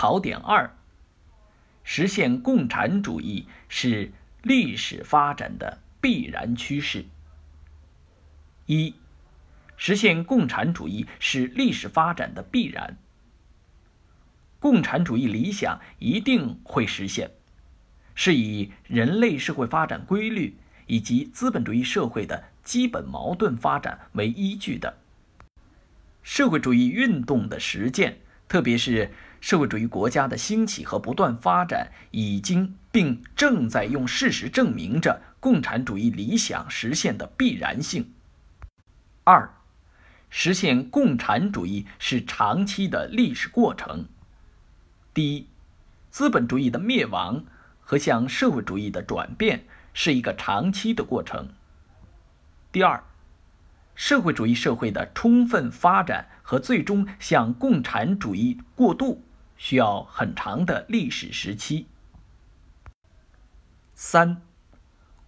考点二：实现共产主义是历史发展的必然趋势。一、实现共产主义是历史发展的必然。共产主义理想一定会实现，是以人类社会发展规律以及资本主义社会的基本矛盾发展为依据的。社会主义运动的实践，特别是社会主义国家的兴起和不断发展，已经并正在用事实证明着共产主义理想实现的必然性。二，实现共产主义是长期的历史过程。第一，资本主义的灭亡和向社会主义的转变是一个长期的过程。第二，社会主义社会的充分发展和最终向共产主义过渡需要很长的历史时期。三，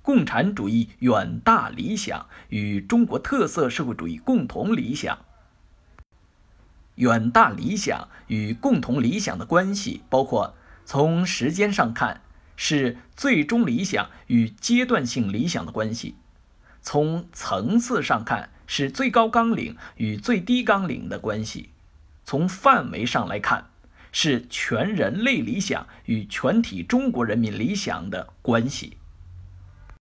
共产主义远大理想与中国特色社会主义共同理想。远大理想与共同理想的关系，包括从时间上看是最终理想与阶段性理想的关系；从层次上看是最高纲领与最低纲领的关系；从范围上来看是全人类理想与全体中国人民理想的关系。